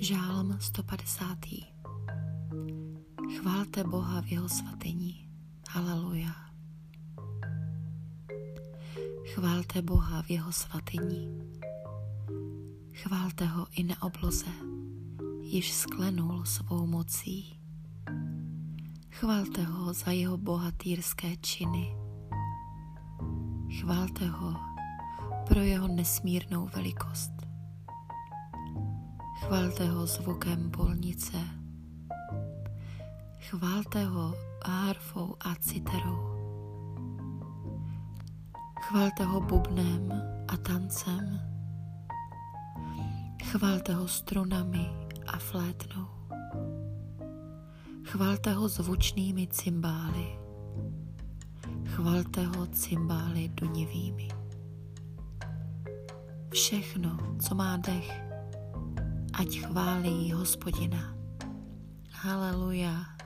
Žálm 150. Chválte Boha v jeho svatyni. Haleluja. Chválte Boha v jeho svatyni. Chválte ho i na obloze, již sklenul svou mocí. Chválte ho za jeho bohatýrské činy. Chválte ho pro jeho nesmírnou velikost. Chválte ho zvukem polnice. Chválte ho harfou a citerou. Chválte ho bubnem a tancem. Chválte ho strunami a flétnou. Chválte ho zvučnými cymbály. Chválte ho cymbály dunivými. Všechno, co má dech, ať chválí hospodina. Haleluja.